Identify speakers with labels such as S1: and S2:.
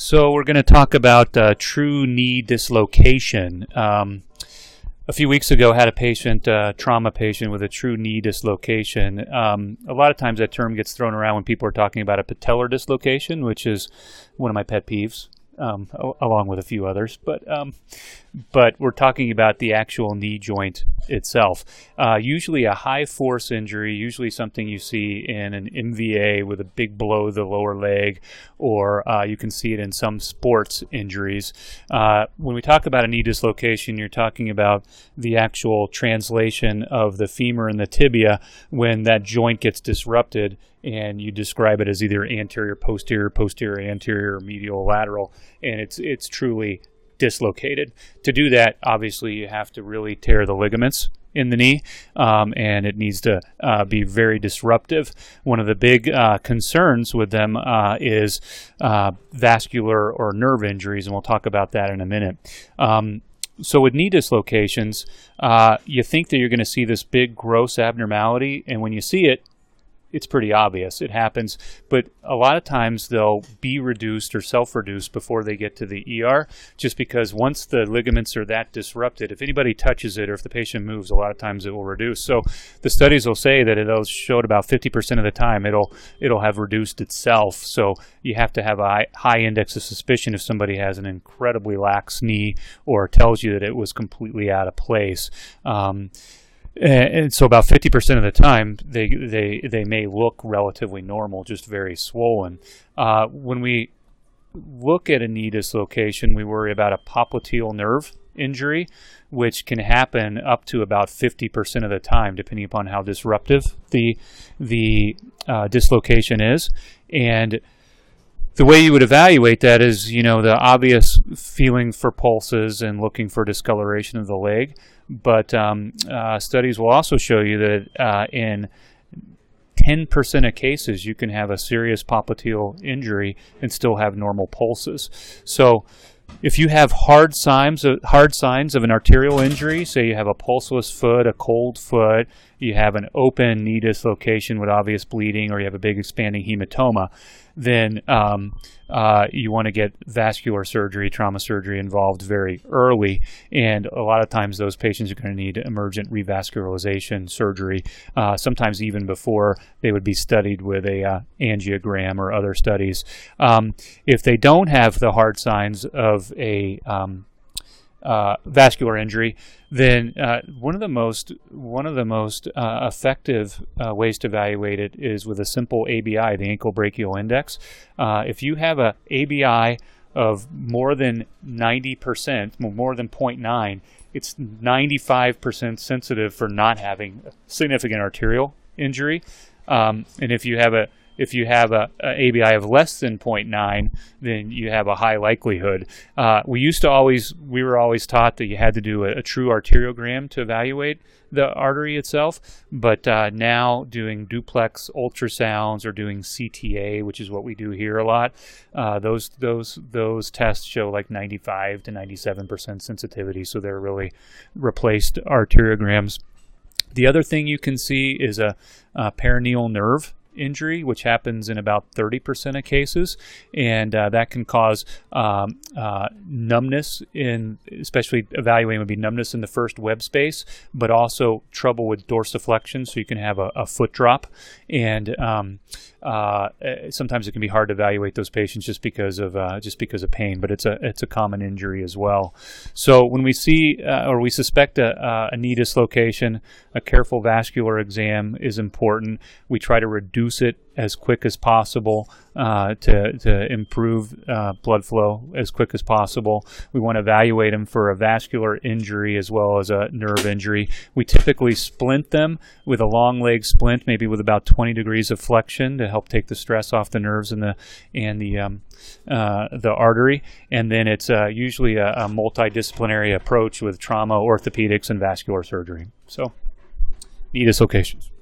S1: So we're going to talk about uh, true knee dislocation. Um, a few weeks ago, had a patient, uh, trauma patient, with a true knee dislocation. Um, a lot of times, that term gets thrown around when people are talking about a patellar dislocation, which is one of my pet peeves um, along with a few others. But um, but we're talking about the actual knee joint itself. Uh, usually, a high force injury, usually something you see in an MVA with a big blow to the lower leg, or uh, you can see it in some sports injuries. Uh, when we talk about a knee dislocation, you're talking about the actual translation of the femur and the tibia when that joint gets disrupted and you describe it as either anterior, posterior, posterior, anterior, medial, lateral, and it's it's truly dislocated. To do that, obviously, you have to really tear the ligaments in the knee, um, and it needs to uh, be very disruptive. One of the big uh, concerns with them uh, is uh, vascular or nerve injuries, and we'll talk about that in a minute. Um, so with knee dislocations, uh, you think that you're going to see this big gross abnormality, and when you see it, it's pretty obvious. It happens. But a lot of times they'll be reduced or self-reduced before they get to the ER just because once the ligaments are that disrupted if anybody touches it or if the patient moves a lot of times it will reduce. So the studies will say that it'll show about 50% of the time it'll it'll have reduced itself. So you have to have a high index of suspicion if somebody has an incredibly lax knee or tells you that it was completely out of place. Um, and so about 50% of the time they they they may look relatively normal just very swollen uh, when we look at a knee dislocation we worry about a popliteal nerve injury which can happen up to about 50% of the time depending upon how disruptive the the uh, dislocation is and the way you would evaluate that is, you know, the obvious feeling for pulses and looking for discoloration of the leg. But um, uh, studies will also show you that uh, in 10% of cases, you can have a serious popliteal injury and still have normal pulses. So, if you have hard signs of, hard signs of an arterial injury, say you have a pulseless foot, a cold foot, you have an open knee dislocation with obvious bleeding, or you have a big expanding hematoma, then um, uh, you want to get vascular surgery, trauma surgery involved very early. And a lot of times, those patients are going to need emergent revascularization surgery, uh, sometimes even before they would be studied with a uh, angiogram or other studies. Um, if they don't have the hard signs of a um, uh, vascular injury, then uh, one of the most one of the most uh, effective uh, ways to evaluate it is with a simple ABI, the ankle brachial index. Uh, if you have a ABI of more than 90%, more than 0.9, it's 95% sensitive for not having significant arterial injury. Um, and if you have a if you have a, a, ABI of less than 0.9, then you have a high likelihood. Uh, we used to always, we were always taught that you had to do a, a true arteriogram to evaluate the artery itself, but uh, now doing duplex ultrasounds or doing CTA, which is what we do here a lot, uh, those those those tests show like 95 to 97 percent sensitivity, so they're really replaced arteriograms. The other thing you can see is a, a peroneal nerve injury, which happens in about 30% of cases, and uh, that can cause um, uh, numbness in, especially evaluating would be numbness in the first web space, but also trouble with dorsiflexion, so you can have a, a foot drop, and um, uh, eh, sometimes it can be hard to evaluate those patients just because of uh, just because of pain, but it's a it's a common injury as well. So when we see uh, or we suspect a, a knee dislocation, a careful vascular exam is important. We try to reduce it as quick as possible uh, to, to improve uh, blood flow as quick as possible. We want to evaluate them for a vascular injury as well as a nerve injury. We typically splint them with a long leg splint, maybe with about 20 degrees of flexion to help take the stress off the nerves and the and the um, uh, the artery. And then it's uh, usually a, a multidisciplinary approach with trauma, orthopedics, and vascular surgery. So, knee dislocations.